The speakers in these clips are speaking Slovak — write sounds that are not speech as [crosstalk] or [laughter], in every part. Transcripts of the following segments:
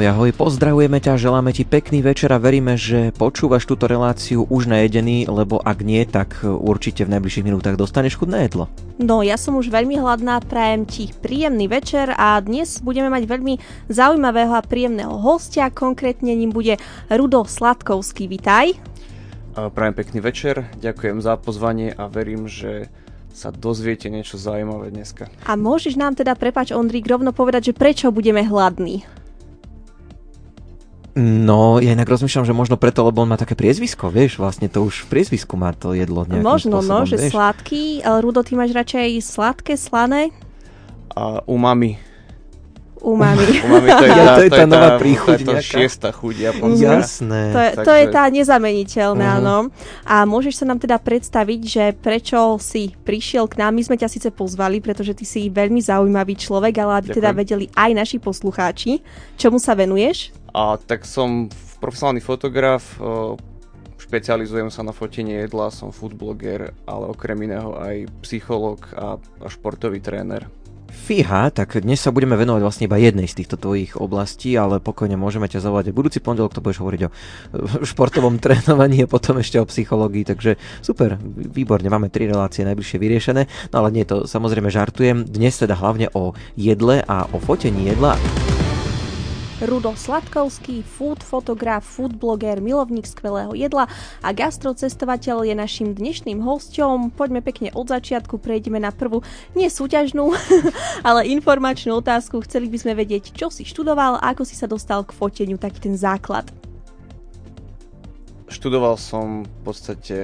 Ahoj, ahoj, pozdravujeme ťa, želáme ti pekný večer a veríme, že počúvaš túto reláciu už najedený, lebo ak nie, tak určite v najbližších minútach dostaneš chudné jedlo. No, ja som už veľmi hladná, prajem ti príjemný večer a dnes budeme mať veľmi zaujímavého a príjemného hostia, konkrétne ním bude Rudo Sladkovský, vitaj. Prajem pekný večer, ďakujem za pozvanie a verím, že sa dozviete niečo zaujímavé dneska. A môžeš nám teda, prepač Ondrík, rovno povedať, že prečo budeme hladní? No, ja inak rozmýšľam, že možno preto, lebo on má také priezvisko, vieš, vlastne to už v priezvisku má to jedlo nejakým Možno, no, spôsobom, no, že vieš. sladký, ale Rudo, ty máš radšej sladké, slané? A umami. Umami. [laughs] Umami to je [laughs] Ja, tá, to je tá nová tá, príchuť to je nejaká. šiesta chuť japonská. Jasné. To je, to je Takže- tá nezameniteľná, Mhm. áno. A môžeš sa nám teda predstaviť, že prečo si prišiel k nám. My sme ťa síce pozvali, pretože ty si veľmi zaujímavý človek, ale aby teda Ďakujem. vedeli aj naši poslucháči, čomu sa venuješ. A tak som profesionálny fotograf, špecializujem sa na fotenie jedla, som foodbloger, ale okrem iného aj psychológ a, a športový tréner. Fíha, tak dnes sa budeme venovať vlastne iba jednej z týchto tvojich oblastí, ale pokojne môžeme ťa zavolať aj budúci pondelok, to budeš hovoriť o [laughs] športovom trénovaní a potom ešte o psychológii, takže super, výborne, máme tri relácie najbližšie vyriešené, no ale nie, to samozrejme žartujem, dnes teda hlavne o jedle a o fotení jedla. Rudo Sladkovský, food fotograf, food bloger, milovník skvelého jedla a gastrocestovateľ je našim dnešným hosťom. Poďme pekne od začiatku, prejdeme na prvú, nie súťažnú, [laughs] ale informačnú otázku. Chceli by sme vedieť, čo si študoval a ako si sa dostal k foteniu, taký ten základ. Študoval som v podstate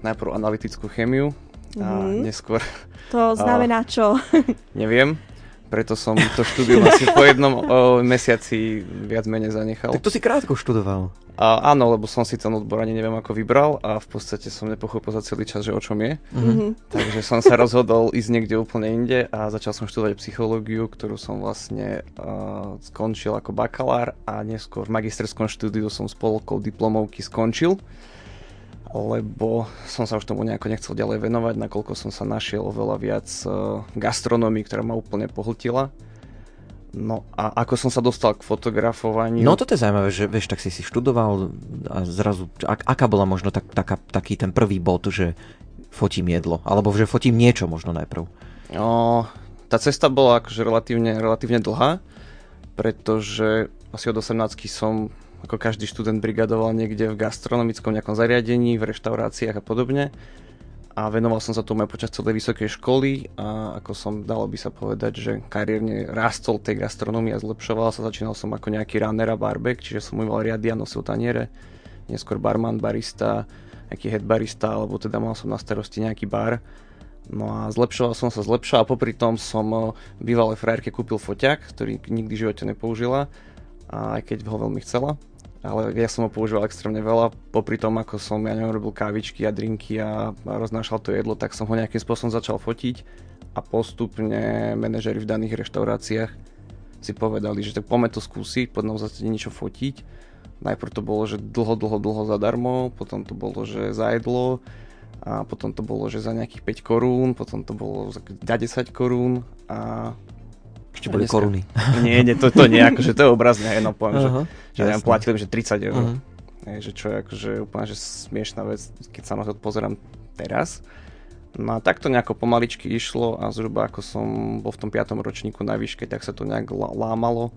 najprv analytickú chemiu a Mhm. neskôr To znamená [laughs] čo? [laughs] neviem, preto som to štúdium asi po jednom o, mesiaci viac menej zanechal. Tak to si krátko študoval. A áno, lebo som si ten odbor ani neviem ako vybral a v podstate som nepochopil za celý čas, že o čom je. Mhm. Takže som sa rozhodol ísť niekde úplne inde a začal som študovať psychológiu, ktorú som vlastne uh, skončil ako bakalár a neskôr v magisterskom štúdiu som s polkou diplomovky skončil, lebo som sa už tomu nejako nechcel ďalej venovať, nakoľko som sa našiel oveľa viac uh, gastronomii, ktorá ma úplne pohltila. No a ako som sa dostal k fotografovaniu... No toto je zaujímavé, že vieš, tak si si študoval a zrazu, ak, aká bola možno tak, taká, taký ten prvý bod, že fotím jedlo, alebo že fotím niečo možno najprv. O, tá cesta bola akože relatívne, relatívne dlhá, pretože asi od 18 som ako každý študent brigadoval niekde v gastronomickom nejakom zariadení, v reštauráciách a podobne. A venoval som sa tomu aj počas celej vysokej školy a ako som, dalo by sa povedať, že kariérne rástol tej gastronomie a zlepšoval sa. Začínal som ako nejaký runner a barbek, čiže som umýval riady a nosil taniere. Neskôr barman, barista, nejaký head barista, alebo teda mal som na starosti nejaký bar. No a zlepšoval som sa, zlepšoval a popri tom som eh, bývalej frajerke kúpil foťák, ktorý nikdy v živote nepoužila, a aj keď ho veľmi chcela. Ale ja som ho používal extrémne veľa, popri tom ako som, ja neviem, robil kávičky a drinky a, roznášal to jedlo, tak som ho nejakým spôsobom začal fotiť a postupne manažeri v daných reštauráciách si povedali, že tak poďme to skúsiť, poďme zase niečo fotiť. Najprv to bolo, že dlho, dlho, dlho zadarmo, potom to bolo, že za jedlo, a potom to bolo, že za nejakých 5 korún, potom to bolo za 10 korún a... Ešte boli koruny. [laughs] Nie, nie, to, to nie, akože to je obrazne, no poviem, že, Aha, že neviem, jasné. platili že 30 eur. Mhm. Hej, že čo je akože úplne že smiešná vec, keď sa na to pozerám teraz. No a takto nejako pomaličky išlo a zhruba ako som bol v tom 5. ročníku na výške, tak sa to nejak lá- lámalo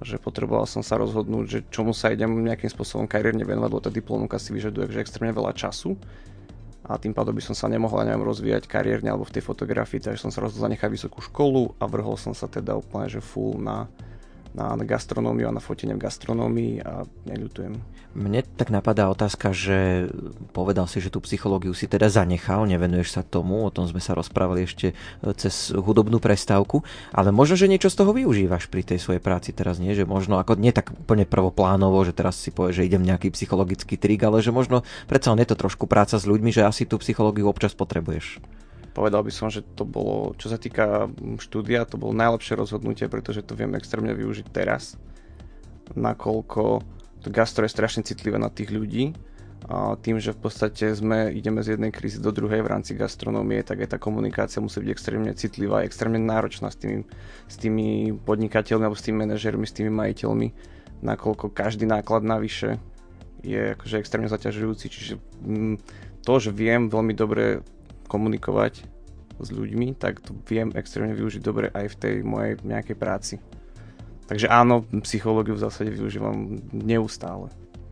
že potreboval som sa rozhodnúť, že čomu sa idem nejakým spôsobom kariérne venovať, lebo tá diplomovka si vyžaduje že extrémne veľa času a tým pádom by som sa nemohol neviem, rozvíjať kariérne alebo v tej fotografii, takže som sa rozhodol zanechať vysokú školu a vrhol som sa teda úplne že full na, na, na gastronómiu a na fotenie v gastronómii a neľutujem. Mne tak napadá otázka, že povedal si, že tú psychológiu si teda zanechal, nevenuješ sa tomu, o tom sme sa rozprávali ešte e, cez hudobnú prestávku, ale možno, že niečo z toho využívaš pri tej svojej práci teraz, nie? Že možno, ako nie tak úplne prvoplánovo, že teraz si povieš, že idem nejaký psychologický trik, ale že možno predsa len je to trošku práca s ľuďmi, že asi tú psychológiu občas potrebuješ. Povedal by som, že to bolo, čo sa týka mm, štúdia, to bolo najlepšie rozhodnutie, pretože to vieme extrémne využiť teraz, nakoľko to gastro je strašne citlivé na tých ľudí. A tým, že v podstate sme, ideme z jednej krízy do druhej v rámci gastronómie, tak aj tá komunikácia musí byť extrémne citlivá, extrémne náročná s tými, s tými podnikateľmi alebo s tými manažermi, s tými majiteľmi. nakoľko každý náklad navyše je akože extrémne zaťažujúci, čiže mm, to, že viem veľmi dobre komunikovať s ľuďmi, tak to viem extrémne využiť dobre aj v tej mojej nejakej práci. Takže áno, psychológiu v zásade využívam neustále.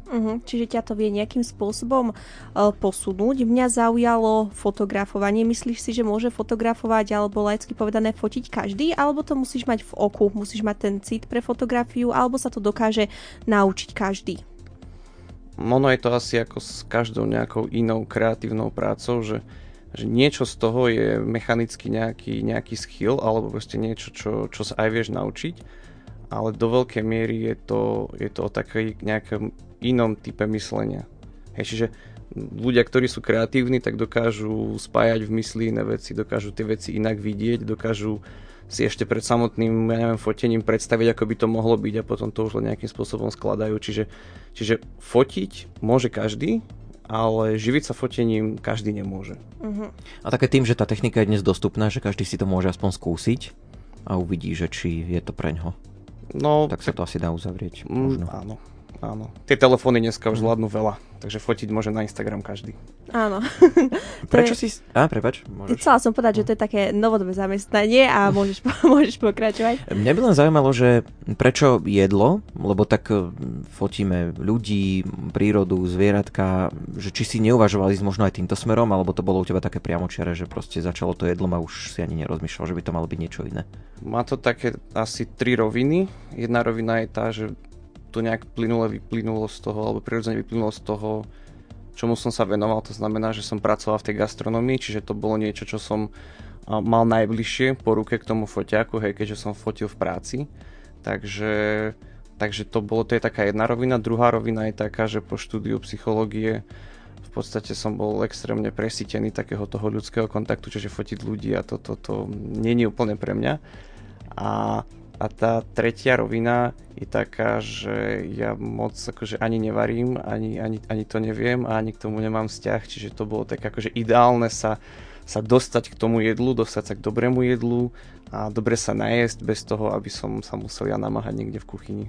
Uh-huh, čiže ťa to vie nejakým spôsobom uh, posunúť. Mňa zaujalo fotografovanie. Myslíš si, že môže fotografovať alebo laicky povedané fotiť každý? Alebo to musíš mať v oku? Musíš mať ten cit pre fotografiu? Alebo sa to dokáže naučiť každý? Ono je to asi ako s každou nejakou inou kreatívnou prácou, že, že niečo z toho je mechanicky nejaký, nejaký skill alebo proste niečo, čo, čo sa aj vieš naučiť, ale do veľkej miery je to, je to o takej nejakom inom type myslenia. Hej, čiže ľudia, ktorí sú kreatívni, tak dokážu spájať v mysli iné veci, dokážu tie veci inak vidieť, dokážu si ešte pred samotným ja neviem, fotením predstaviť, ako by to mohlo byť a potom to už len nejakým spôsobom skladajú. Čiže, čiže fotiť môže každý, ale živiť sa fotením každý nemôže. Uh-huh. A také tým, že tá technika je dnes dostupná, že každý si to môže aspoň skúsiť a uvidí, že či je to preňho. No, tak sa to asi dá uzavrieť. Mm, možno. Áno. Áno. Tie telefóny dneska už mhm. zvládnu veľa, takže fotiť môže na Instagram každý. Áno. [laughs] Prečo je... si... Á, prepač, môžeš. Chcela som povedať, že to je také novodobé zamestnanie a [laughs] môžeš, [laughs] môžeš pokračovať. Mňa by len zaujímalo, že prečo jedlo, lebo tak e, fotíme ľudí, prírodu, zvieratka, že či si neuvažovali ísť možno aj týmto smerom, alebo to bolo u teba také priamočiare, že proste začalo to jedlom a už si ani nerozmýšľal, že by to malo byť niečo iné. Má to také asi tri roviny. Jedna rovina je tá, že to nejak plynule vyplynulo z toho, alebo prirodzene vyplynulo z toho, čomu som sa venoval. To znamená, že som pracoval v tej gastronomii, čiže to bolo niečo, čo som mal najbližšie po ruke k tomu foťaku, hej, keďže som fotil v práci. Takže, takže to bolo, to je taká jedna rovina. Druhá rovina je taká, že po štúdiu psychológie v podstate som bol extrémne presítený takého toho ľudského kontaktu, čiže fotiť ľudí a toto to, to, to nie je úplne pre mňa. A a tá tretia rovina je taká, že ja moc akože ani nevarím, ani, ani, ani to neviem a ani k tomu nemám vzťah, čiže to bolo tak akože ideálne sa, sa dostať k tomu jedlu, dostať sa k dobrému jedlu a dobre sa najesť bez toho, aby som sa musel ja namáhať niekde v kuchyni.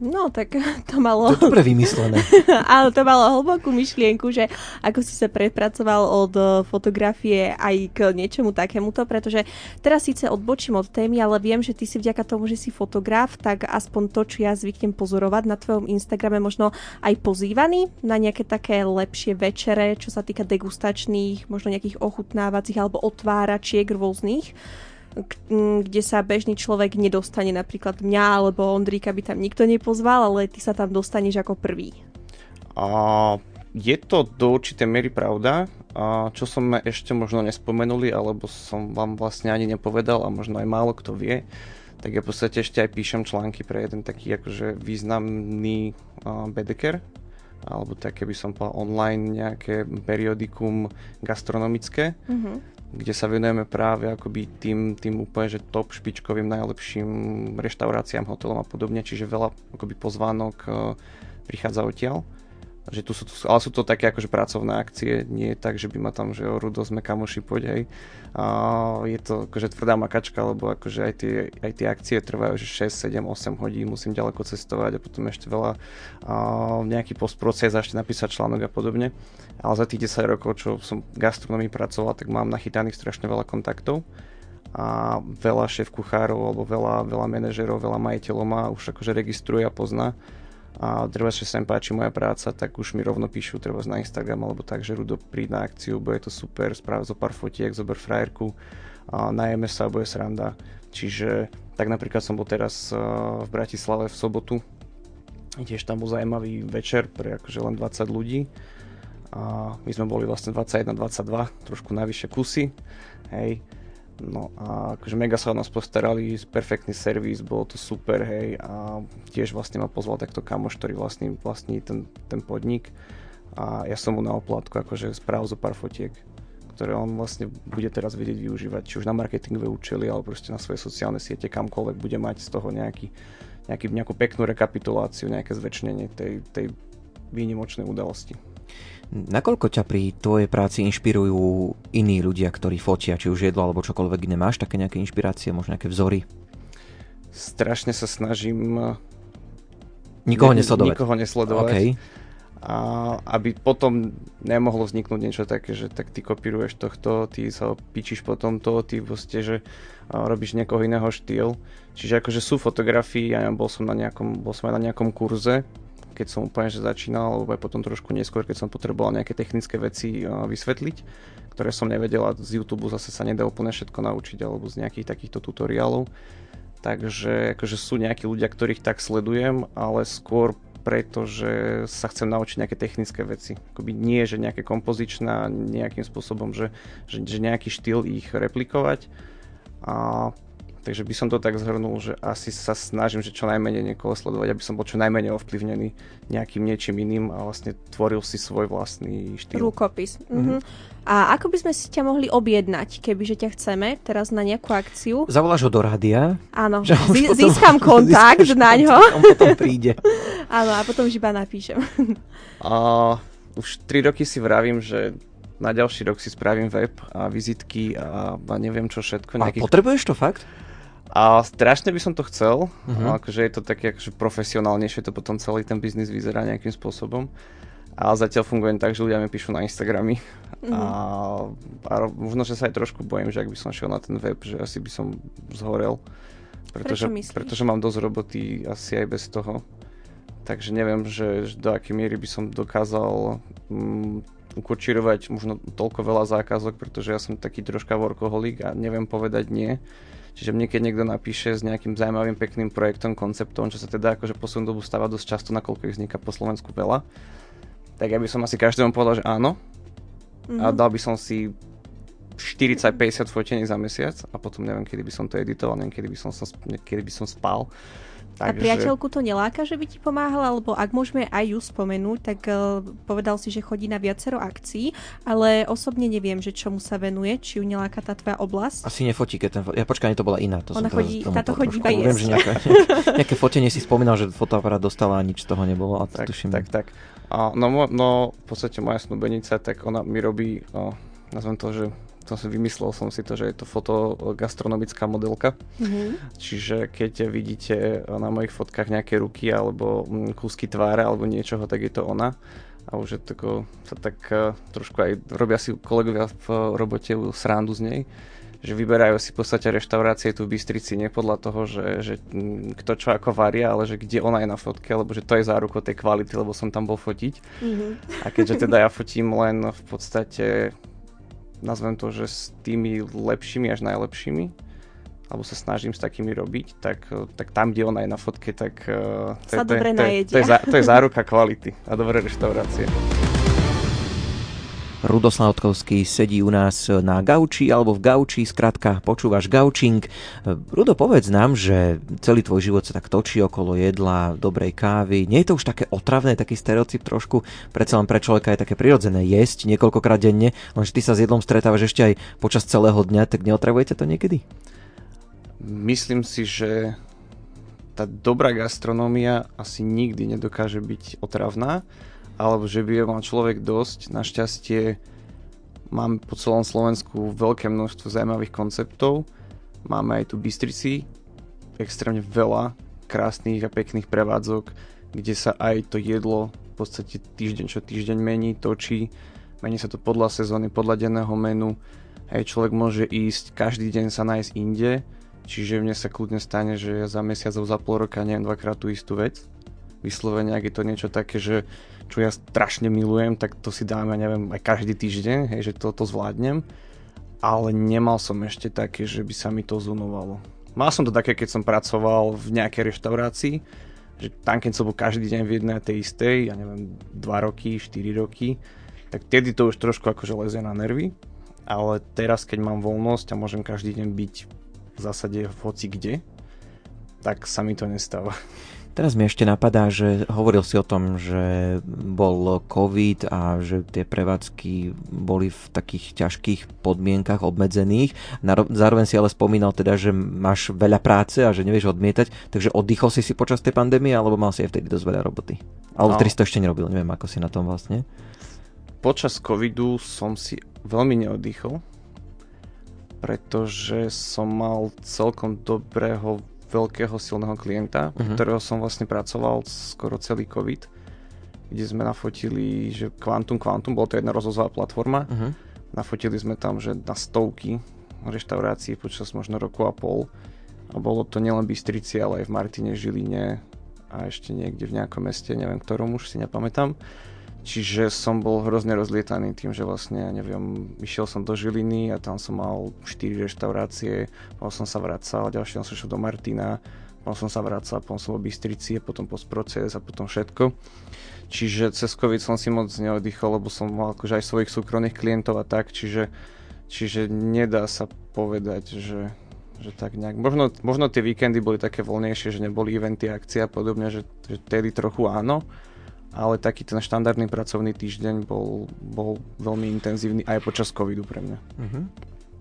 No, tak [laughs] to malo... To je dobre vymyslené. [laughs] Ale to malo hlbokú myšlienku, že ako si sa prepracoval od eh, fotografie aj k niečomu takémuto, pretože teraz síce odbočím od témy, ale viem, že ty si vďaka tomu, že si fotograf, tak aspoň to, čo ja zvyknem pozorovať na tvojom Instagrame, možno aj pozývaný na nejaké také lepšie večere, čo sa týka degustačných, možno nejakých ochutnávacích alebo otváračiek rôznych kde sa bežný človek nedostane, napríklad mňa alebo Ondríka by tam nikto nepozval, ale ty sa tam dostaneš ako prvý. A je to do určitej miery pravda. A čo som ešte možno nespomenuli, alebo som vám vlastne ani nepovedal a možno aj málo kto vie, tak ja v podstate ešte aj píšem články pre jeden taký akože významný bedeker, alebo také by som povedal online nejaké periodikum gastronomické. Mm-hmm kde sa venujeme práve akoby tým, tým úplne, že top špičkovým najlepším reštauráciám, hotelom a podobne, čiže veľa akoby pozvánok uh, prichádza odtiaľ. Že tu sú, ale sú to také akože pracovné akcie, nie je tak, že by ma tam, že o Rudo sme kamoši, poď hej. A je to akože tvrdá makačka, lebo akože aj tie, aj tie akcie trvajú že 6, 7, 8 hodín, musím ďaleko cestovať a potom ešte veľa a, nejaký postproces, ešte napísať článok a podobne. Ale za tých 10 rokov, čo som v gastronomii pracoval, tak mám nachytaných strašne veľa kontaktov a veľa šéf kuchárov alebo veľa, veľa manažerov, veľa majiteľov ma už akože registruje a pozná a treba, že sa im páči moja práca, tak už mi rovno píšu treba na Instagram alebo tak, že Rudo príď na akciu, bude to super, správ zo pár fotiek, zober frajerku, a najeme sa, bude sranda. Čiže tak napríklad som bol teraz v Bratislave v sobotu, tiež tam bol zaujímavý večer pre akože len 20 ľudí. A my sme boli vlastne 21-22, trošku najvyššie kusy, hej, No a akože mega sa o nás postarali, perfektný servis, bolo to super, hej, a tiež vlastne ma pozval takto kamoš, ktorý vlastní, vlastní ten, ten podnik a ja som mu na oplatku akože spravil zo pár fotiek, ktoré on vlastne bude teraz vedieť využívať, či už na marketingové účely, alebo proste na svoje sociálne siete, kamkoľvek bude mať z toho nejaký, nejaký, nejakú peknú rekapituláciu, nejaké zväčšnenie tej, tej výnimočnej udalosti. Nakoľko ťa pri tvojej práci inšpirujú iní ľudia, ktorí fotia, či už jedlo alebo čokoľvek iné? Máš také nejaké inšpirácie, možno nejaké vzory? Strašne sa snažím Nikoho nesledovať. Nikoho nesledovať. Okay. A aby potom nemohlo vzniknúť niečo také, že tak ty kopíruješ tohto, ty sa pičíš po tomto, ty proste, že robíš niekoho iného štýl. Čiže akože sú fotografii, ja bol som na nejakom, bol som aj na nejakom kurze, keď som úplne že začínal, alebo aj potom trošku neskôr, keď som potreboval nejaké technické veci vysvetliť, ktoré som nevedel a z YouTube zase sa nedá úplne všetko naučiť, alebo z nejakých takýchto tutoriálov. Takže akože sú nejakí ľudia, ktorých tak sledujem, ale skôr preto, že sa chcem naučiť nejaké technické veci. Akoby nie, že nejaké kompozičná, nejakým spôsobom, že, že, že nejaký štýl ich replikovať. A Takže by som to tak zhrnul, že asi sa snažím, že čo najmenej niekoho sledovať, aby som bol čo najmenej ovplyvnený nejakým niečím iným a vlastne tvoril si svoj vlastný štýl. Rukopis. Mm-hmm. A ako by sme si ťa mohli objednať, kebyže ťa chceme teraz na nejakú akciu? Zavoláš ho do rádia? Áno, z- získam [laughs] kontakt na ňo. On potom príde. [laughs] Áno, a potom už iba napíšem. [laughs] a, už 3 roky si vravím, že na ďalší rok si spravím web a vizitky a, a neviem čo všetko. Nejakých... A potrebuješ to fakt? A strašne by som to chcel, uh-huh. akože je to také akože profesionálnejšie, to potom celý ten biznis vyzerá nejakým spôsobom. A zatiaľ fungujem tak, že ľudia mi píšu na Instagramy uh-huh. a, a možno, že sa aj trošku bojím, že ak by som šiel na ten web, že asi by som zhorel. Pretože, pretože mám dosť roboty asi aj bez toho. Takže neviem, že, do akej miery by som dokázal um, ukočirovať možno toľko veľa zákazok, pretože ja som taký troška workoholik a neviem povedať nie. Čiže mne keď niekto napíše s nejakým zaujímavým, pekným projektom, konceptom, čo sa teda akože poslednú dobu stáva dosť často, nakoľko ich vzniká po Slovensku veľa, tak ja by som asi každému povedal, že áno. Mm-hmm. A mhm. dal by som si 40-50 fotení za mesiac a potom neviem, kedy by som to editoval, neviem, kedy by som, kedy by som spal. Takže... A priateľku to neláka, že by ti pomáhala, lebo ak môžeme aj ju spomenúť, tak uh, povedal si, že chodí na viacero akcií, ale osobne neviem, že čomu sa venuje, či ju neláka tá tvoja oblasť. Asi nefotí, keď ten... Ja počkaj, to bola iná. To Ona chodí, táto chodí iba Viem, že nejaké, nejaké [laughs] fotenie si spomínal, že fotoaparát dostala a nič z toho nebolo. A tak, tuším. tak, tak. A, no, no, v podstate moja snúbenica, tak ona mi robí, o, nazvem to, že to si vymyslel som si to, že je to fotogastronomická modelka. Mm-hmm. Čiže keď vidíte na mojich fotkách nejaké ruky alebo mm, kúsky tváre alebo niečoho, tak je to ona. A už je tako, sa tak uh, trošku aj robia si kolegovia v robote srandu z nej že vyberajú si v podstate reštaurácie tu v Bystrici nie podľa toho, že, že mm, kto čo ako varia, ale že kde ona je na fotke, lebo že to je záruko tej kvality, lebo som tam bol fotiť. Mm-hmm. A keďže teda ja fotím len v podstate nazvem to, že s tými lepšími až najlepšími, alebo sa snažím s takými robiť, tak, tak tam, kde ona je na fotke, tak to, je záruka kvality a dobré reštaurácie. Rudo Slavkovský sedí u nás na gauči alebo v gauči, skrátka počúvaš gaučing. Rudo, povedz nám, že celý tvoj život sa tak točí okolo jedla, dobrej kávy. Nie je to už také otravné, taký stereotyp trošku? Predsa len pre človeka je také prirodzené jesť niekoľkokrát denne, lenže ty sa s jedlom stretávaš ešte aj počas celého dňa, tak neotravujete to niekedy? Myslím si, že tá dobrá gastronómia asi nikdy nedokáže byť otravná alebo že by mal človek dosť. Našťastie mám po celom Slovensku veľké množstvo zaujímavých konceptov. Máme aj tu Bystrici, extrémne veľa krásnych a pekných prevádzok, kde sa aj to jedlo v podstate týždeň čo týždeň mení, točí. Mení sa to podľa sezóny, podľa denného menu. Aj človek môže ísť každý deň sa nájsť inde, čiže mne sa kľudne stane, že ja za mesiac za pol roka neviem dvakrát tú istú vec. Vyslovene, ak je to niečo také, že čo ja strašne milujem, tak to si dáme, neviem, aj každý týždeň, hej, že toto zvládnem. Ale nemal som ešte také, že by sa mi to zunovalo. Mal som to také, keď som pracoval v nejakej reštaurácii, že tam, keď som bol každý deň v jednej tej istej, ja neviem, 2 roky, 4 roky, tak tedy to už trošku akože lezie na nervy. Ale teraz, keď mám voľnosť a môžem každý deň byť v zásade hoci kde, tak sa mi to nestáva. Teraz mi ešte napadá, že hovoril si o tom, že bol COVID a že tie prevádzky boli v takých ťažkých podmienkach obmedzených. Zároveň si ale spomínal teda, že máš veľa práce a že nevieš odmietať, takže oddychol si si počas tej pandémie alebo mal si aj vtedy dosť veľa roboty? Alebo no. to ešte nerobil, neviem ako si na tom vlastne. Počas covidu som si veľmi neoddychol, pretože som mal celkom dobrého veľkého silného klienta, uh-huh. ktorého som vlastne pracoval skoro celý COVID, kde sme nafotili, že Quantum Quantum, bolo to jedna rozhozová platforma, uh-huh. nafotili sme tam, že na stovky reštaurácií počas možno roku a pol a bolo to nielen Bystrici, ale aj v Martine, Žiline a ešte niekde v nejakom meste, neviem ktorom už si nepamätám. Čiže som bol hrozne rozlietaný tým, že vlastne, ja neviem, išiel som do Žiliny a tam som mal 4 reštaurácie, potom som sa vracal, ďalšie som šiel do Martina, potom som sa vracal, potom som v Bystrici, potom postproces a potom všetko. Čiže cez COVID som si moc neoddychol, lebo som mal akože aj svojich súkromných klientov a tak, čiže, čiže nedá sa povedať, že, že tak nejak. Možno, možno tie víkendy boli také voľnejšie, že neboli eventy, akcie a podobne, že, že tedy trochu áno, ale taký ten štandardný pracovný týždeň bol, bol veľmi intenzívny aj počas covidu pre mňa. Uh-huh.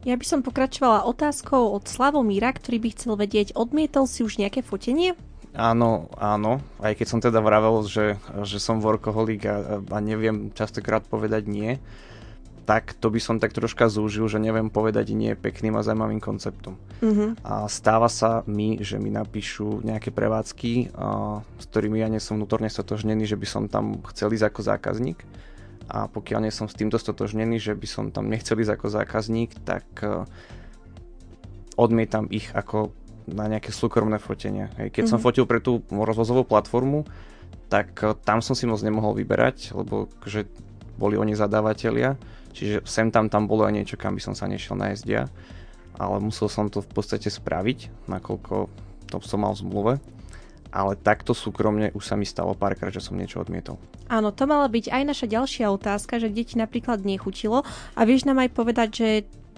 Ja by som pokračovala otázkou od Slavomíra, ktorý by chcel vedieť, odmietol si už nejaké fotenie? Áno, áno, aj keď som teda vravel, že, že som workoholik a, a neviem častokrát povedať nie, tak to by som tak troška zúžil, že neviem povedať nie pekným a zaujímavým konceptom. Uh-huh. A stáva sa mi, že mi napíšu nejaké prevádzky, a, s ktorými ja nie som vnútorne stotožnený, že by som tam chcel ísť ako zákazník. A pokiaľ nie som s týmto stotožnený, že by som tam nechcel ísť ako zákazník, tak uh, odmietam ich ako na nejaké súkromné fotenie. Hej. Keď uh-huh. som mhm. fotil pre tú rozvozovú platformu, tak uh, tam som si moc nemohol vyberať, lebo že boli oni zadávateľia Čiže sem tam tam bolo aj niečo, kam by som sa nešiel nájsť ja. Ale musel som to v podstate spraviť, nakoľko to som mal v zmluve. Ale takto súkromne už sa mi stalo párkrát, že som niečo odmietol. Áno, to mala byť aj naša ďalšia otázka, že deti napríklad nechutilo. A vieš nám aj povedať, že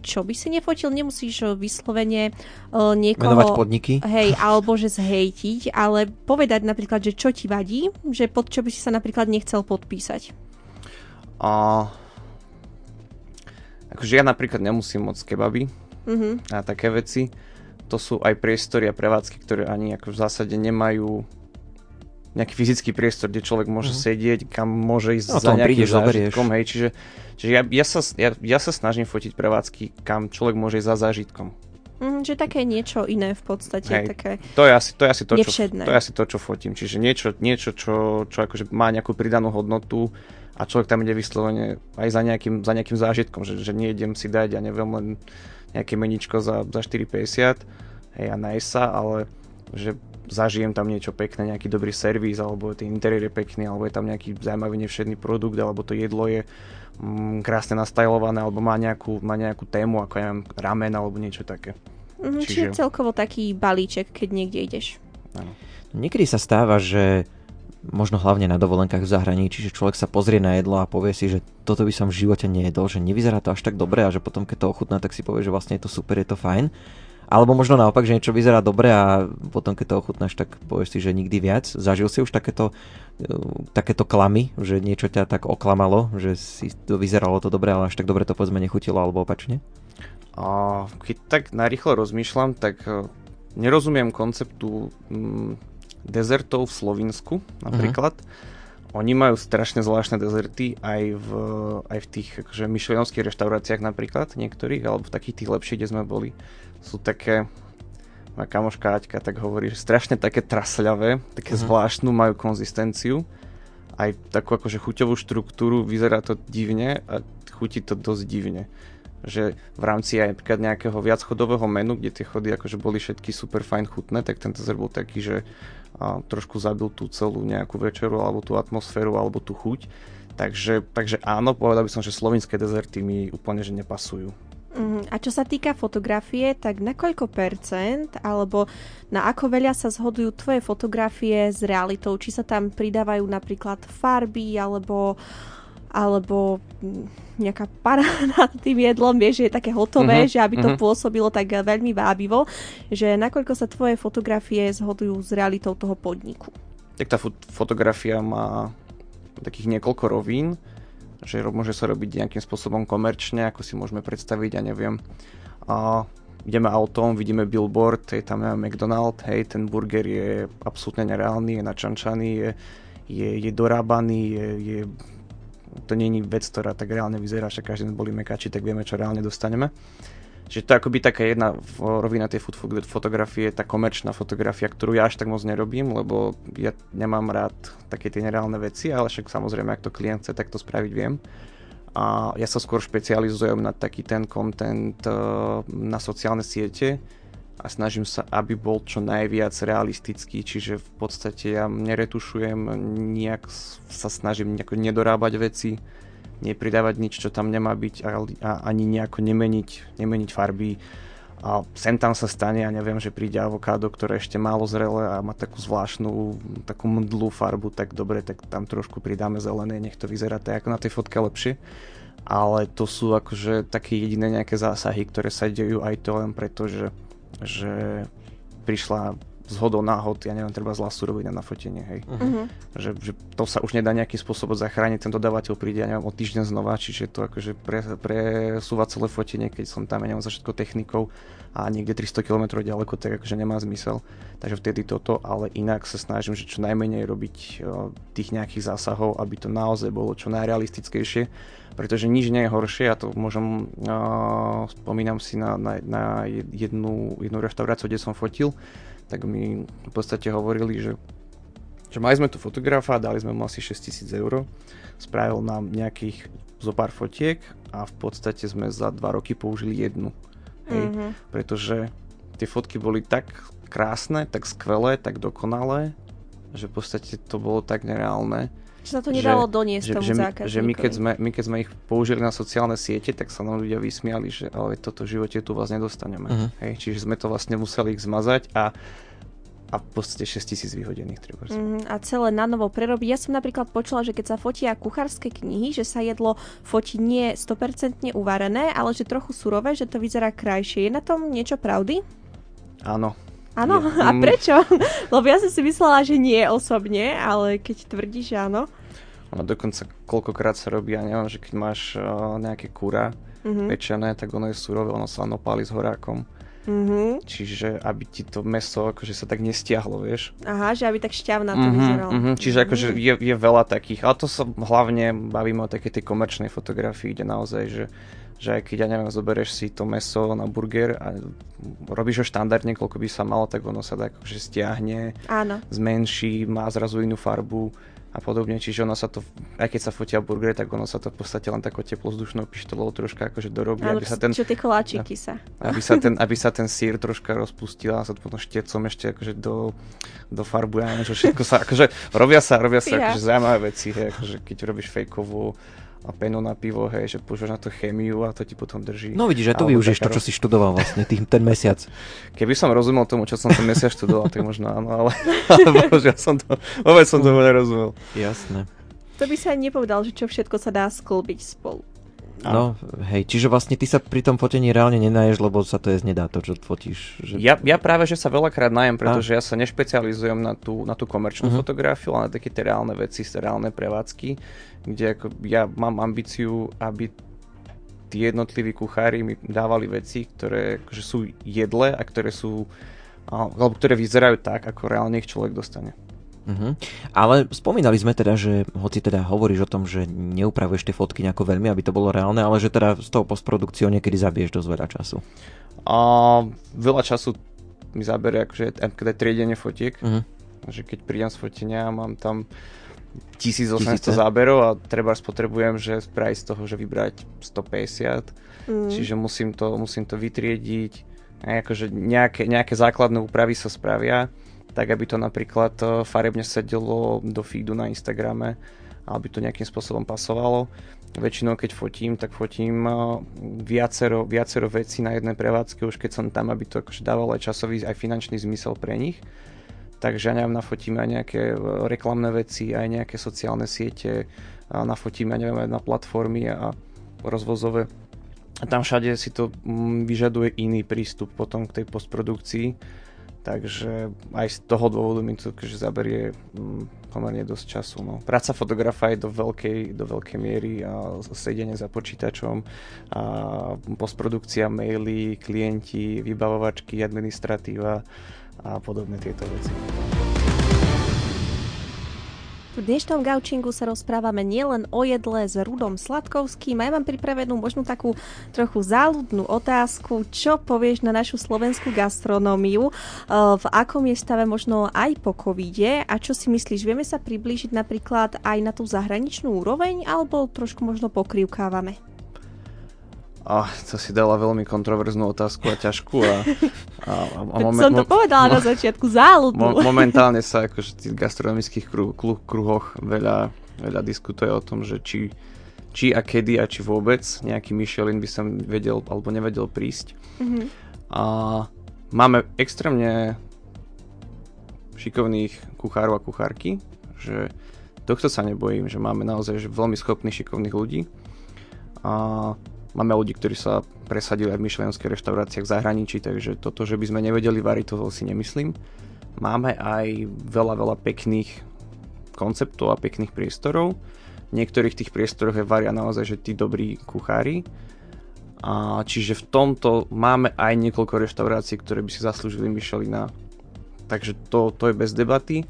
čo by si nefotil, nemusíš eh, vyslovene uh, niekoho... Menovať podniky. Hej, alebo že zhejtiť, ale povedať napríklad, že čo ti vadí, že pod čo by si sa napríklad nechcel podpísať. A Akože ja napríklad nemusím moc kebaby mm-hmm. a také veci. To sú aj priestory a prevádzky, ktoré ani ako v zásade nemajú nejaký fyzický priestor, kde človek môže mm-hmm. sedieť, kam môže ísť no, za nejakým zážitkom. Hej, čiže čiže ja, ja, sa, ja, ja sa snažím fotiť prevádzky, kam človek môže ísť za zážitkom. Mm, že také niečo iné v podstate. Hej, také to, je asi, to, je asi to, čo, to je asi to, čo fotím. Čiže niečo, niečo čo, čo akože má nejakú pridanú hodnotu, a človek tam ide vyslovene aj za nejakým, za nejakým zážitkom, že, že nejdem si dať, ja neviem, len nejaké meničko za, za 4,50 hej, a nájsť sa, ale že zažijem tam niečo pekné, nejaký dobrý servis, alebo ten interiér je pekný, alebo je tam nejaký zaujímavý nevšedný produkt, alebo to jedlo je mm, krásne nastajlované, alebo má nejakú, má nejakú tému, ako ja neviem, ramen, alebo niečo také. Mm, čiže... čiže celkovo taký balíček, keď niekde ideš. Áno. Niekedy sa stáva, že možno hlavne na dovolenkách v zahraničí, že človek sa pozrie na jedlo a povie si, že toto by som v živote nejedol, že nevyzerá to až tak dobre a že potom keď to ochutná, tak si povie, že vlastne je to super, je to fajn. Alebo možno naopak, že niečo vyzerá dobre a potom keď to ochutnáš, tak povieš si, že nikdy viac. Zažil si už takéto, e, takéto klamy, že niečo ťa tak oklamalo, že si to vyzeralo to dobre, ale až tak dobre to povedzme nechutilo alebo opačne? A keď tak narýchlo rozmýšľam, tak e, nerozumiem konceptu mm, dezertov v Slovinsku napríklad. Uh-huh. Oni majú strašne zvláštne dezerty aj v, aj v tých akože, myšlenovských reštauráciách napríklad niektorých, alebo v takých tých lepších, kde sme boli. Sú také, moja kamoška Aťka tak hovorí, že strašne také trasľavé, také uh-huh. zvláštnu, majú konzistenciu, aj takú akože chuťovú štruktúru, vyzerá to divne a chutí to dosť divne že v rámci aj napríklad nejakého viacchodového menu, kde tie chody akože boli všetky super fajn chutné, tak ten dezert bol taký, že a trošku zabil tú celú nejakú večeru alebo tú atmosféru alebo tú chuť. Takže, takže áno, povedal by som, že slovinské dezerty mi úplne že nepasujú. Uh, a čo sa týka fotografie, tak na koľko percent alebo na ako veľa sa zhodujú tvoje fotografie s realitou? Či sa tam pridávajú napríklad farby alebo uh, alebo nejaká para [laughs] nad tým jedlom, vieš, že je také hotové, uh-huh, že aby to uh-huh. pôsobilo tak veľmi vábivo, že nakoľko sa tvoje fotografie zhodujú s realitou toho podniku. Tak tá fot- fotografia má takých niekoľko rovín, že môže sa robiť nejakým spôsobom komerčne, ako si môžeme predstaviť, ja neviem. A ideme autom, vidíme billboard, je tam je McDonald, hej, ten burger je absolútne nereálny, je načančaný, je, je, je dorábaný, je, je to není vec, ktorá tak reálne vyzerá, že každý boli mekači, tak vieme, čo reálne dostaneme. Čiže to je akoby taká jedna rovina tej fotografie, tá komerčná fotografia, ktorú ja až tak moc nerobím, lebo ja nemám rád také tie nereálne veci, ale však samozrejme, ak to klient chce, tak to spraviť viem. A ja sa skôr špecializujem na taký ten content uh, na sociálne siete a snažím sa, aby bol čo najviac realistický, čiže v podstate ja neretušujem, nejak sa snažím nejako nedorábať veci, nepridávať nič, čo tam nemá byť a, ani nejako nemeniť, nemeniť farby. A sem tam sa stane, ja neviem, že príde avokádo, ktoré ešte málo zrelé a má takú zvláštnu, takú mdlú farbu, tak dobre, tak tam trošku pridáme zelené, nech to vyzerá tak ako na tej fotke lepšie. Ale to sú akože také jediné nejaké zásahy, ktoré sa dejú aj to len preto, že, že prišla zhodou náhod, ja neviem, treba zlá surovina na fotenie, hej. Uh-huh. Že, že to sa už nedá nejakým spôsobom zachrániť, ten dodávateľ príde, ja neviem, o týždeň znova, čiže to akože pre, presúva celé fotenie, keď som tam, ja neviem, za všetko technikou a niekde 300 km ďaleko, tak akože nemá zmysel. Takže vtedy toto, ale inak sa snažím, že čo najmenej robiť o, tých nejakých zásahov, aby to naozaj bolo čo najrealistickejšie, pretože nič nie je horšie, a to môžem, o, spomínam si na, na, na jednu, jednu reštauráciu, kde som fotil, tak mi v podstate hovorili, že, že mali sme tu fotografa, dali sme mu asi 6000 eur, spravil nám nejakých zo pár fotiek a v podstate sme za dva roky použili jednu. Hej, mm-hmm. Pretože tie fotky boli tak krásne, tak skvelé, tak dokonalé, že v podstate to bolo tak nereálne. Že sa to nedalo že, doniesť že, tomu že, my, že my, keď sme, my keď sme ich použili na sociálne siete, tak sa nám ľudia vysmiali, že ale toto v živote tu vás nedostaneme. Uh-huh. Hej, čiže sme to vlastne museli ich zmazať a a v podstate 6 tisíc vyhodených treba. Mm, a celé na novo prerobiť. Ja som napríklad počula, že keď sa fotia kuchárske knihy, že sa jedlo fotí nie 100% uvarené, ale že trochu surové, že to vyzerá krajšie. Je na tom niečo pravdy? Áno, Áno, a mm. prečo? [laughs] Lebo ja som si myslela, že nie osobne, ale keď tvrdíš, že áno. Ono dokonca koľkokrát sa robí, ja neviem, že keď máš uh, nejaké kura mm-hmm. pečené, tak ono je surové, ono sa len opáli s horákom. Mm-hmm. Čiže aby ti to meso akože sa tak nestiahlo, vieš. Aha, že aby tak šťavná to mm-hmm, vyzeralo. Mm-hmm. Čiže mm-hmm. akože je, je veľa takých, ale to sa hlavne bavíme o takej tej komerčnej fotografii, kde naozaj, že že aj keď, ja neviem, zoberieš si to meso na burger a robíš ho štandardne, koľko by sa malo, tak ono sa tak akože stiahne, Áno. zmenší, má zrazu inú farbu a podobne, čiže ono sa to, aj keď sa fotia burgery, tak ono sa to v podstate len takou teplozdušnou pištolou troška akože dorobí, aby sa ten... Čo tie koláčiky sa. [laughs] Aby sa ten, aby sa ten sír troška rozpustil a sa to potom štecom ešte akože do, do farbu, ja neviem, čo všetko sa, akože robia sa, robia sa akože zaujímavé veci, hej, akože keď robíš fejkovú a penu na pivo, hej, že používaš na to chémiu a to ti potom drží. No vidíš, že to využiješ to, čo si študoval vlastne tým, ten mesiac. [laughs] Keby som rozumel tomu, čo som ten mesiac študoval, tak možno áno, ale, [laughs] [laughs] ale bože, ja som to, vôbec som tomu nerozumel. Jasné. To by sa nepovedal, že čo všetko sa dá sklbiť spolu. No, hej, čiže vlastne ty sa pri tom fotení reálne nenaješ, lebo sa to jesť nedá, to, čo fotíš. Že... Ja, ja práve, že sa veľakrát najem, pretože a? ja sa nešpecializujem na tú, na tú komerčnú uh-huh. fotografiu, ale na také tie reálne veci, reálne prevádzky, kde ako ja mám ambíciu, aby tí jednotliví kuchári mi dávali veci, ktoré akože sú jedle a ktoré sú alebo ktoré vyzerajú tak, ako reálne ich človek dostane. Uh-huh. Ale spomínali sme teda, že hoci teda hovoríš o tom, že neupravuješ tie fotky nejako veľmi, aby to bolo reálne, ale že teda z toho postprodukciou niekedy zabiješ dosť veľa času. A veľa času mi zaberie akože keď triedenie fotiek, uh-huh. že keď prídem z fotenia a mám tam 1800 Tisíce. záberov a treba spotrebujem, že spraviť z toho, že vybrať 150, mm. čiže musím to, musím to vytriediť, akože nejaké, nejaké základné úpravy sa spravia, tak aby to napríklad eh, farebne sedelo do feedu na Instagrame, aby to nejakým spôsobom pasovalo. Väčšinou keď fotím, tak fotím eh, viacero, viacero vecí na jednej prevádzke, už keď som tam, aby to akože dávalo aj časový, aj finančný zmysel pre nich. Takže ja neviem, nafotím aj nejaké eh, reklamné veci, aj nejaké sociálne siete, a nafotím, ja neviem, aj na platformy a rozvozové. A tam všade si to mm, vyžaduje iný prístup potom k tej postprodukcii Takže aj z toho dôvodu mi to že zaberie mm, pomerne dosť času. No. Práca fotografa je do veľkej, do veľkej miery a sedenie za počítačom, a postprodukcia, maily, klienti, vybavovačky, administratíva a podobné tieto veci. V dnešnom gaučingu sa rozprávame nielen o jedle s Rudom Sladkovským, a ja mám pripravenú možno takú trochu záľudnú otázku, čo povieš na našu slovenskú gastronómiu, e, v akom je stave možno aj po covide? A čo si myslíš, vieme sa priblížiť napríklad aj na tú zahraničnú úroveň alebo trošku možno pokrývkávame? A to si dala veľmi kontroverznú otázku a ťažkú. A, a, a moment, som to povedala mo, na začiatku, záľudnú. Mo, momentálne sa akože v tých gastronomických kruh, kruh, kruhoch veľa, veľa diskutuje o tom, že či, či a kedy a či vôbec nejaký Michelin by sa vedel alebo nevedel prísť. Mm-hmm. A máme extrémne šikovných kuchárov a kuchárky, že tohto sa nebojím, že máme naozaj že veľmi schopných, šikovných ľudí. A Máme ľudí, ktorí sa presadili aj v myšlienských reštauráciách v zahraničí, takže toto, že by sme nevedeli variť, to si nemyslím. Máme aj veľa, veľa pekných konceptov a pekných priestorov. V niektorých tých priestoroch je varia naozaj, že tí dobrí kuchári. A čiže v tomto máme aj niekoľko reštaurácií, ktoré by si zaslúžili Michelina. Takže to, to je bez debaty.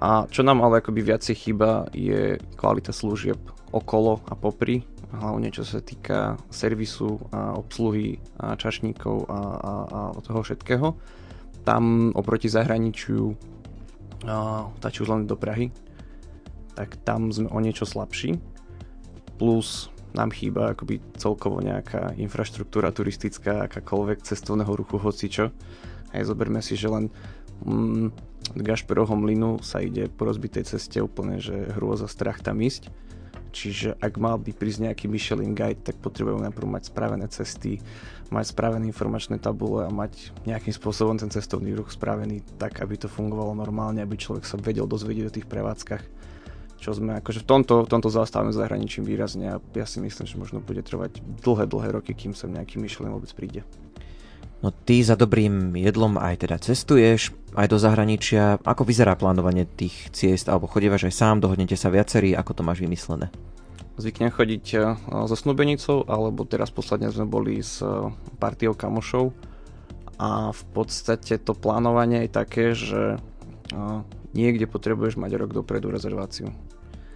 A čo nám ale akoby viacej chýba je kvalita služieb okolo a popri hlavne čo sa týka servisu a obsluhy a čašníkov a, a, a toho všetkého. Tam oproti zahraničiu, stačí už len do Prahy, tak tam sme o niečo slabší. Plus nám chýba akoby celkovo nejaká infraštruktúra turistická, akákoľvek cestovného ruchu, hocičo. Aj zoberme si, že len mm, Gašperovho mlynu sa ide po rozbitej ceste úplne, že hrôza strach tam ísť Čiže ak mal by prísť nejaký Michelin Guide, tak potrebujeme najprv mať spravené cesty, mať spravené informačné tabule a mať nejakým spôsobom ten cestovný ruch spravený tak, aby to fungovalo normálne, aby človek sa vedel dozvedieť o tých prevádzkach. Čo sme akože v tomto, v tomto zastávame zahraničím výrazne a ja si myslím, že možno bude trvať dlhé, dlhé roky, kým sem nejaký Michelin vôbec príde. No ty za dobrým jedlom aj teda cestuješ, aj do zahraničia. Ako vyzerá plánovanie tých ciest? Alebo chodívaš aj sám, dohodnete sa viacerí, ako to máš vymyslené? Zvyknem chodiť eh, so snúbenicou, alebo teraz posledne sme boli s eh, partiou kamošov. A v podstate to plánovanie je také, že eh, niekde potrebuješ mať rok dopredu rezerváciu.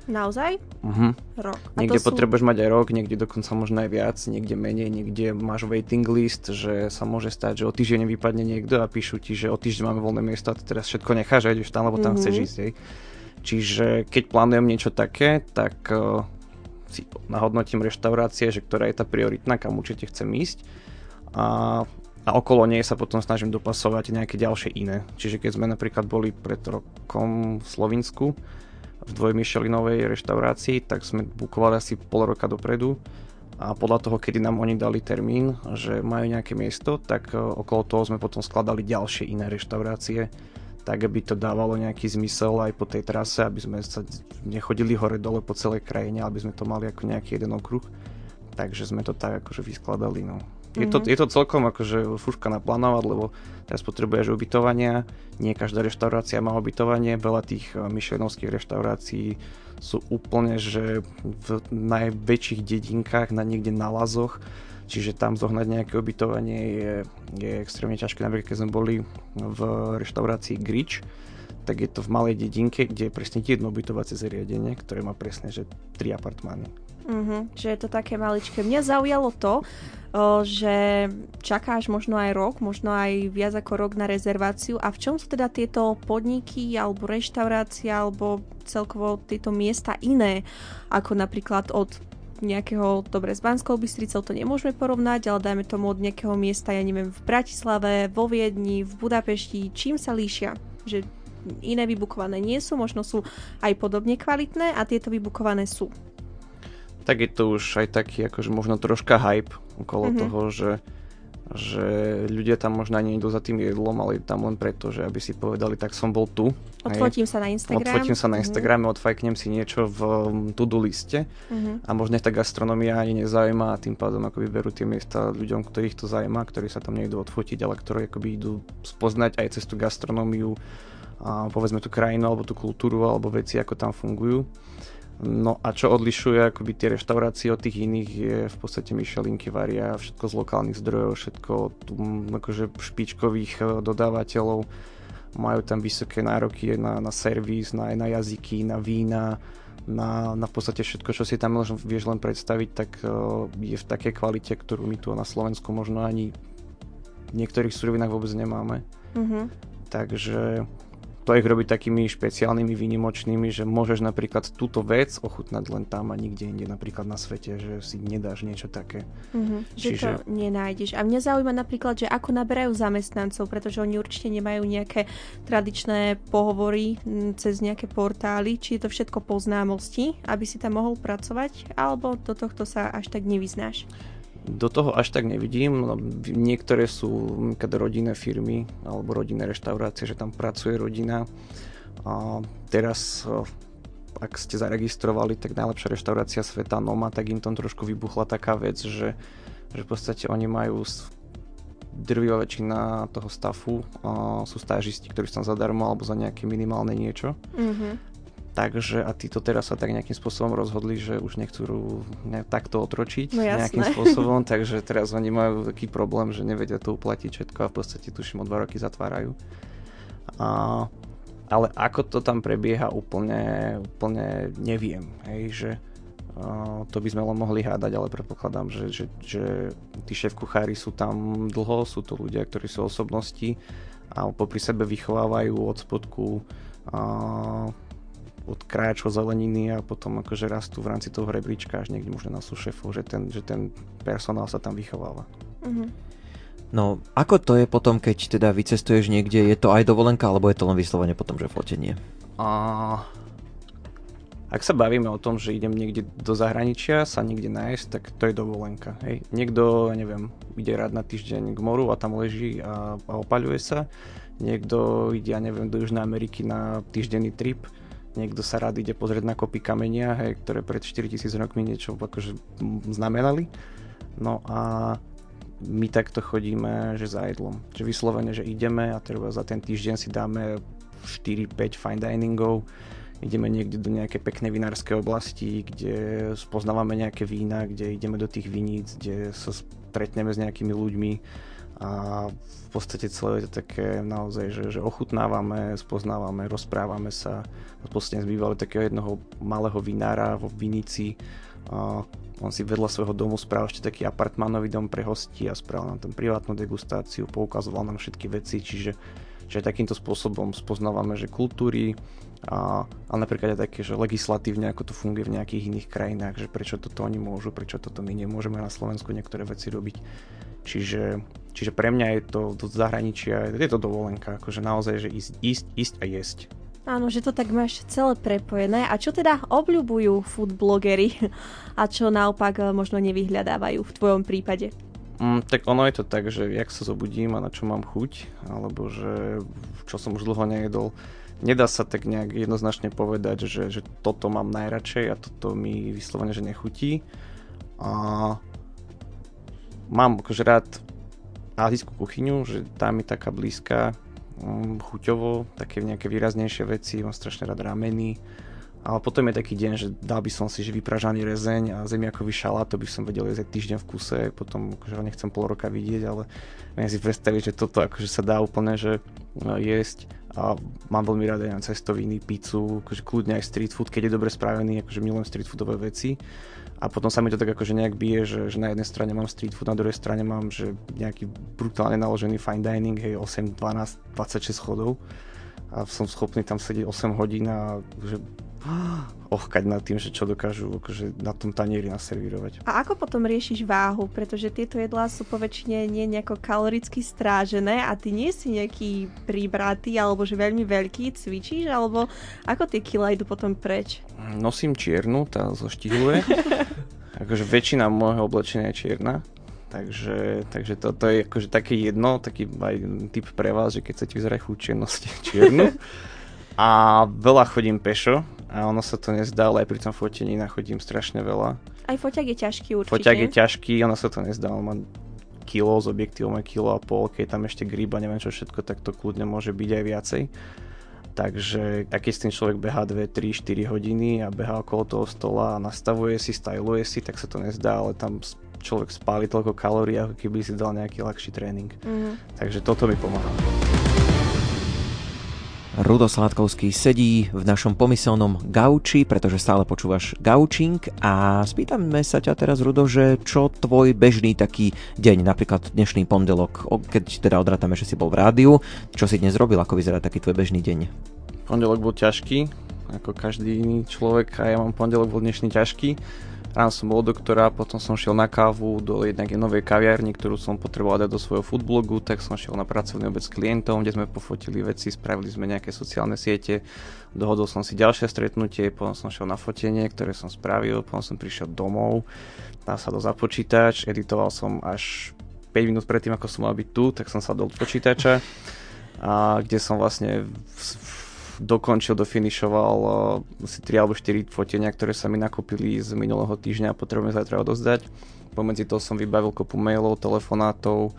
Naozaj? Uh-huh. Rok. A niekde sú... potrebuješ mať aj rok, niekde dokonca možno aj viac, niekde menej, niekde máš waiting list, že sa môže stať, že o týždeň vypadne niekto a píšu ti, že o týždeň máme voľné miesto a ty teraz všetko necháš a ideš tam, lebo tam uh-huh. chceš ísť. Hej. Čiže keď plánujem niečo také, tak uh, si nahodnotím reštaurácie, že ktorá je tá prioritná, kam určite chcem ísť. A a okolo nej sa potom snažím dopasovať nejaké ďalšie iné. Čiže keď sme napríklad boli pred rokom v Slovinsku, v dvojmišelinovej reštaurácii, tak sme bukovali asi pol roka dopredu a podľa toho, kedy nám oni dali termín, že majú nejaké miesto, tak e, okolo toho sme potom skladali ďalšie iné reštaurácie, tak aby to dávalo nejaký zmysel aj po tej trase, aby sme sa nechodili hore-dole po celej krajine, aby sme to mali ako nejaký jeden okruh. Takže sme to tak akože vyskladali. No. Je, to, mhm. je to celkom akože fúška naplánovať, lebo teraz potrebuješ ubytovania, nie každá reštaurácia má ubytovanie, veľa tých eh, myšlenovských reštaurácií sú úplne, že v najväčších dedinkách, na niekde na lazoch, čiže tam zohnať nejaké ubytovanie je, je extrémne ťažké. Napríklad keď sme boli v reštaurácii Grič, tak je to v malej dedinke, kde je presne jedno ubytovacie zariadenie, ktoré má presne že tri apartmány. Uh-huh, že je to také maličké. Mňa zaujalo to, že čakáš možno aj rok, možno aj viac ako rok na rezerváciu. A v čom sú teda tieto podniky alebo reštaurácie alebo celkovo tieto miesta iné ako napríklad od nejakého, dobre, s Banskou Bystricou to nemôžeme porovnať, ale dajme tomu od nejakého miesta, ja neviem, v Bratislave, vo Viedni, v Budapešti, čím sa líšia? Že iné vybukované nie sú, možno sú aj podobne kvalitné a tieto vybukované sú tak je to už aj taký akože možno troška hype okolo mm-hmm. toho, že, že ľudia tam možno ani idú za tým jedlom, ale tam len preto, že aby si povedali, tak som bol tu. Odfotím sa na Instagram. Odfotím sa na mhm. Instagrame, mm-hmm. odfajknem si niečo v um, to-do liste mm-hmm. a možno tá gastronomia ani nezaujíma a tým pádom ako vyberú tie miesta ľuďom, ktorých to zaujíma, ktorí sa tam nejdú odfotiť, ale ktorí akoby idú spoznať aj cez tú gastronómiu a povedzme tú krajinu alebo tú kultúru alebo veci, ako tam fungujú. No a čo odlišuje akoby tie reštaurácie od tých iných je v podstate myšelinky varia, všetko z lokálnych zdrojov, všetko tu, akože špičkových e, dodávateľov. majú tam vysoké nároky na, na servis, na, na jazyky, na vína, na, na v podstate všetko, čo si tam vieš len predstaviť, tak uh, je v takej kvalite, ktorú my tu na Slovensku možno ani v niektorých surovinách vôbec nemáme. Mm-hmm. Takže to ich robí takými špeciálnymi, výnimočnými, že môžeš napríklad túto vec ochutnať len tam a nikde inde napríklad na svete, že si nedáš niečo také. Mm-hmm, Čiže... Že to nenájdeš. A mňa zaujíma napríklad, že ako naberajú zamestnancov, pretože oni určite nemajú nejaké tradičné pohovory cez nejaké portály, či je to všetko poznámosti, aby si tam mohol pracovať, alebo do tohto sa až tak nevyznáš. Do toho až tak nevidím. No, niektoré sú rodinné firmy alebo rodinné reštaurácie, že tam pracuje rodina. A teraz, ak ste zaregistrovali, tak najlepšia reštaurácia sveta Noma, tak im tam trošku vybuchla taká vec, že, že v podstate oni majú drvivá väčšina toho stafu uh, sú stážisti, ktorí sú tam zadarmo alebo za nejaké minimálne niečo. Mm-hmm. Takže a títo teraz sa tak nejakým spôsobom rozhodli, že už nechcú ne, takto otročiť no nejakým spôsobom, [laughs] takže teraz oni majú taký problém, že nevedia to uplatiť všetko a v podstate tuším o dva roky zatvárajú. A, ale ako to tam prebieha úplne, úplne neviem, hej, že uh, to by sme len mohli hádať, ale predpokladám, že, že, že tí šéf kuchári sú tam dlho, sú to ľudia, ktorí sú osobnosti a popri sebe vychovávajú od spodku uh, od krajačov zeleniny a potom akože rastú v rámci toho rebríčka až niekde možno na sušefov, že ten, že ten personál sa tam vychováva. Mm-hmm. No, ako to je potom, keď teda vycestuješ niekde, je to aj dovolenka, alebo je to len vyslovene potom, že fotenie? A... Ak sa bavíme o tom, že idem niekde do zahraničia sa niekde nájsť, tak to je dovolenka. Hej. Niekto, neviem, ide rád na týždeň k moru a tam leží a, a opaľuje sa. Niekto ide, ja neviem, do Južnej Ameriky na týždenný trip Niekto sa rád ide pozrieť na kopy kamenia, hej, ktoré pred 4000 rokmi niečo akože znamenali. No a my takto chodíme, že za jedlom. Že vyslovene, že ideme a treba za ten týždeň si dáme 4-5 fine diningov, ideme niekde do nejaké pekné vinárskej oblasti, kde spoznávame nejaké vína, kde ideme do tých viníc, kde sa stretneme s nejakými ľuďmi a v podstate celé je to také naozaj, že, že ochutnávame, spoznávame, rozprávame sa. Posledne sme bývali takého jednoho malého vinára vo Vinici. A on si vedľa svojho domu spravil ešte taký apartmánový dom pre hostí a spravil nám tam privátnu degustáciu, poukazoval nám všetky veci, čiže, čiže takýmto spôsobom spoznávame, že kultúry, a, a napríklad aj také, že legislatívne, ako to funguje v nejakých iných krajinách, že prečo toto oni môžu, prečo toto my nemôžeme na Slovensku niektoré veci robiť. Čiže, čiže pre mňa je to do zahraničia, je to dovolenka, akože naozaj, že ísť, ísť, ísť a jesť. Áno, že to tak máš celé prepojené. A čo teda obľubujú food blogery a čo naopak eh, možno nevyhľadávajú v tvojom prípade? Mm, tak ono je to tak, že jak sa zobudím a na čo mám chuť, alebo že čo som už dlho nejedol, nedá sa tak nejak jednoznačne povedať, že, že toto mám najradšej a toto mi vyslovene, že nechutí. A mám akože rád azijskú kuchyňu, že tá mi taká blízka um, chuťovo, také nejaké výraznejšie veci, mám strašne rád rameny, ale potom je taký deň, že dal by som si že vypražaný rezeň a zemiakový šalát, to by som vedel jesť týždeň v kuse, potom akože ho nechcem pol roka vidieť, ale viem si predstaviť, že toto akože sa dá úplne že no, jesť a mám veľmi rád aj cestoviny, pizzu, akože kľudne aj street food, keď je dobre spravený, akože milujem street foodové veci. A potom sa mi to tak akože nejak bije, že, že na jednej strane mám street food, na druhej strane mám že nejaký brutálne naložený fine dining, hej, 8, 12, 26 chodov a som schopný tam sedieť 8 hodín a že ochkať nad tým, že čo dokážu akože na tom tanieri naservírovať. A ako potom riešiš váhu? Pretože tieto jedlá sú poväčšine nie nejako kaloricky strážené a ty nie si nejaký pribratý alebo že veľmi veľký, cvičíš alebo ako tie kila idú potom preč? Nosím čiernu, tá zoštihuje. [laughs] akože väčšina môjho oblečenia je čierna. Takže, takže to, to je akože také jedno, taký aj typ pre vás, že keď chcete vyzerať chudšie, noste čiernu. [laughs] A veľa chodím pešo, a ono sa to nezdá, ale aj pri tom fotení nachodím strašne veľa. Aj foťak je ťažký určite. Foťak je ťažký, ono sa to nezdá, on má kilo s objektívom aj kilo a pol, keď tam ešte gríba, neviem čo všetko, tak to kľudne môže byť aj viacej. Takže ak s tým človek beha 2, 3, 4 hodiny a beha okolo toho stola a nastavuje si, styluje si, tak sa to nezdá, ale tam človek spáli toľko kalórií, ako keby si dal nejaký ľahší tréning. Mm-hmm. Takže toto mi pomáha. Rudo Sladkovský sedí v našom pomyselnom gauči, pretože stále počúvaš gaučing a spýtame sa ťa teraz, Rudo, že čo tvoj bežný taký deň, napríklad dnešný pondelok, keď teda odrátame, že si bol v rádiu, čo si dnes robil, ako vyzerá taký tvoj bežný deň? Pondelok bol ťažký, ako každý iný človek a ja mám pondelok bol dnešný ťažký Ráno som bol doktora, potom som šiel na kávu do jednej novej kaviarny, ktorú som potreboval dať do svojho foodblogu, tak som šiel na pracovný obec s klientom, kde sme pofotili veci, spravili sme nejaké sociálne siete, dohodol som si ďalšie stretnutie, potom som šiel na fotenie, ktoré som spravil, potom som prišiel domov, dal sa do započítač, editoval som až 5 minút predtým, ako som mal byť tu, tak som sa dol počítača, a kde som vlastne dokončil, dofinišoval asi 3 alebo 4 fotenia, ktoré sa mi nakúpili z minulého týždňa a potrebujem zajtra odozdať. Pomedzi toho som vybavil kopu mailov, telefonátov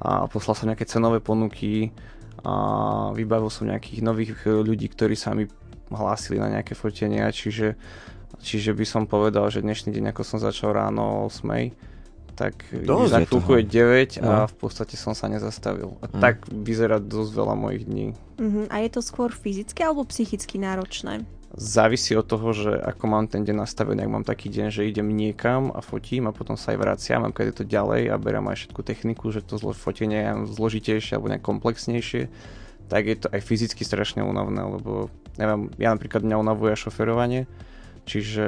a poslal som nejaké cenové ponuky a vybavil som nejakých nových e, ľudí, ktorí sa mi hlásili na nejaké fotenia, čiže, čiže by som povedal, že dnešný deň, ako som začal ráno o 8 tak Dosť za chvíľku je 9 no. a v podstate som sa nezastavil. A mm. tak vyzerá dosť veľa mojich dní. Uh-huh. A je to skôr fyzicky alebo psychicky náročné? Závisí od toho, že ako mám ten deň nastavený, ak mám taký deň, že idem niekam a fotím a potom sa aj vraciam a keď je to ďalej a berám aj všetku techniku, že to fotenie je zložitejšie alebo nejak komplexnejšie, tak je to aj fyzicky strašne únavné, lebo neviem, ja napríklad mňa unavuje šoferovanie, čiže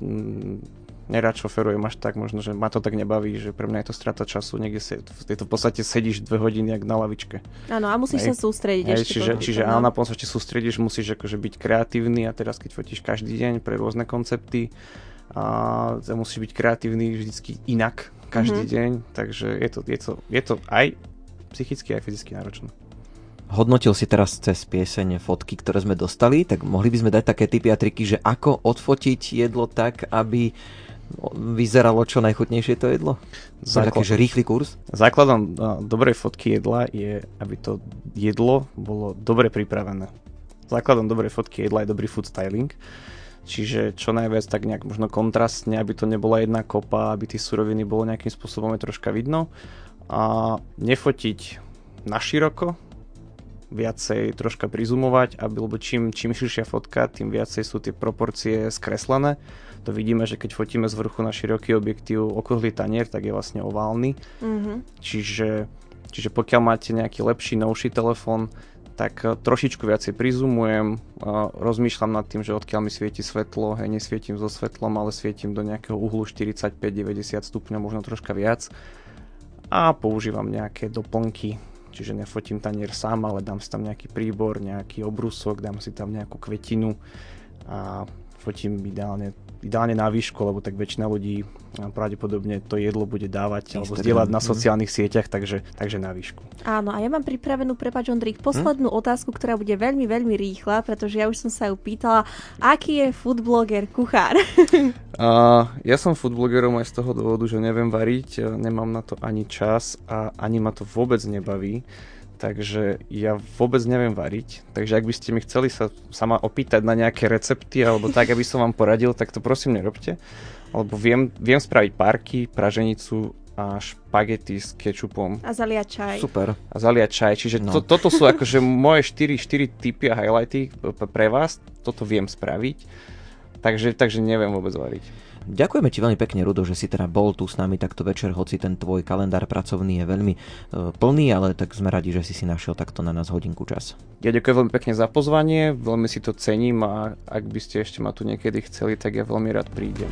mm, nerad šoferujem až tak, možno, že ma to tak nebaví, že pre mňa je to strata času, niekde se, je to v podstate sedíš dve hodiny jak na lavičke. Áno, a musíš Hej. sa sústrediť Hej, ešte. Čiže, čiže no. áno, na ešte sústredíš, musíš akože byť kreatívny a teraz keď fotíš každý deň pre rôzne koncepty, a musíš byť kreatívny vždycky inak každý mm-hmm. deň, takže je to, je, to, je to aj psychicky, aj fyzicky náročné hodnotil si teraz cez pieseň fotky, ktoré sme dostali, tak mohli by sme dať také typy a triky, že ako odfotiť jedlo tak, aby vyzeralo čo najchutnejšie to jedlo? Základ... Taký, rýchly kurz? Základom no, dobrej fotky jedla je, aby to jedlo bolo dobre pripravené. Základom dobrej fotky jedla je dobrý food styling. Čiže čo najviac tak nejak možno kontrastne, aby to nebola jedna kopa, aby tie suroviny bolo nejakým spôsobom aj troška vidno. A nefotiť na široko, viacej troška prizumovať, aby, lebo čím, čím širšia fotka, tým viacej sú tie proporcie skreslené to vidíme, že keď fotíme z vrchu na široký objektív okrúhly tanier, tak je vlastne oválny. Mm-hmm. Čiže, čiže pokiaľ máte nejaký lepší, novší telefón, tak eh, trošičku viacej prizumujem, rozmýšľam nad tým, že odkiaľ mi svieti svetlo, hej, nesvietim so svetlom, ale svietim do nejakého uhlu 45-90 stupňov, možno troška viac a používam nejaké doplnky, čiže nefotím tanier sám, ale dám si tam nejaký príbor, nejaký obrusok, dám si tam nejakú kvetinu a fotím ideálne ideálne na výšku, lebo tak väčšina ľudí pravdepodobne to jedlo bude dávať Instagram. alebo zdieľať na mhm. sociálnych sieťach, takže, takže na výšku. Áno, a ja mám pripravenú, prepač Ondrik, poslednú hm? otázku, ktorá bude veľmi, veľmi rýchla, pretože ja už som sa ju pýtala, aký je foodbloger kuchár? [laughs] uh, ja som foodblogerom aj z toho dôvodu, že neviem variť, nemám na to ani čas a ani ma to vôbec nebaví takže ja vôbec neviem variť. Takže ak by ste mi chceli sa sama opýtať na nejaké recepty alebo tak, aby som vám poradil, tak to prosím nerobte. Lebo viem, viem spraviť párky, praženicu a špagety s kečupom. A zaliať čaj. Super. A zaliať čaj. Čiže no. to, toto sú akože moje 4, 4 typy a highlighty pre vás. Toto viem spraviť. Takže, takže neviem vôbec variť. Ďakujeme ti veľmi pekne, Rudo, že si teda bol tu s nami takto večer, hoci ten tvoj kalendár pracovný je veľmi e, plný, ale tak sme radi, že si si našiel takto na nás hodinku čas. Ja ďakujem veľmi pekne za pozvanie, veľmi si to cením a ak by ste ešte ma tu niekedy chceli, tak ja veľmi rád prídem.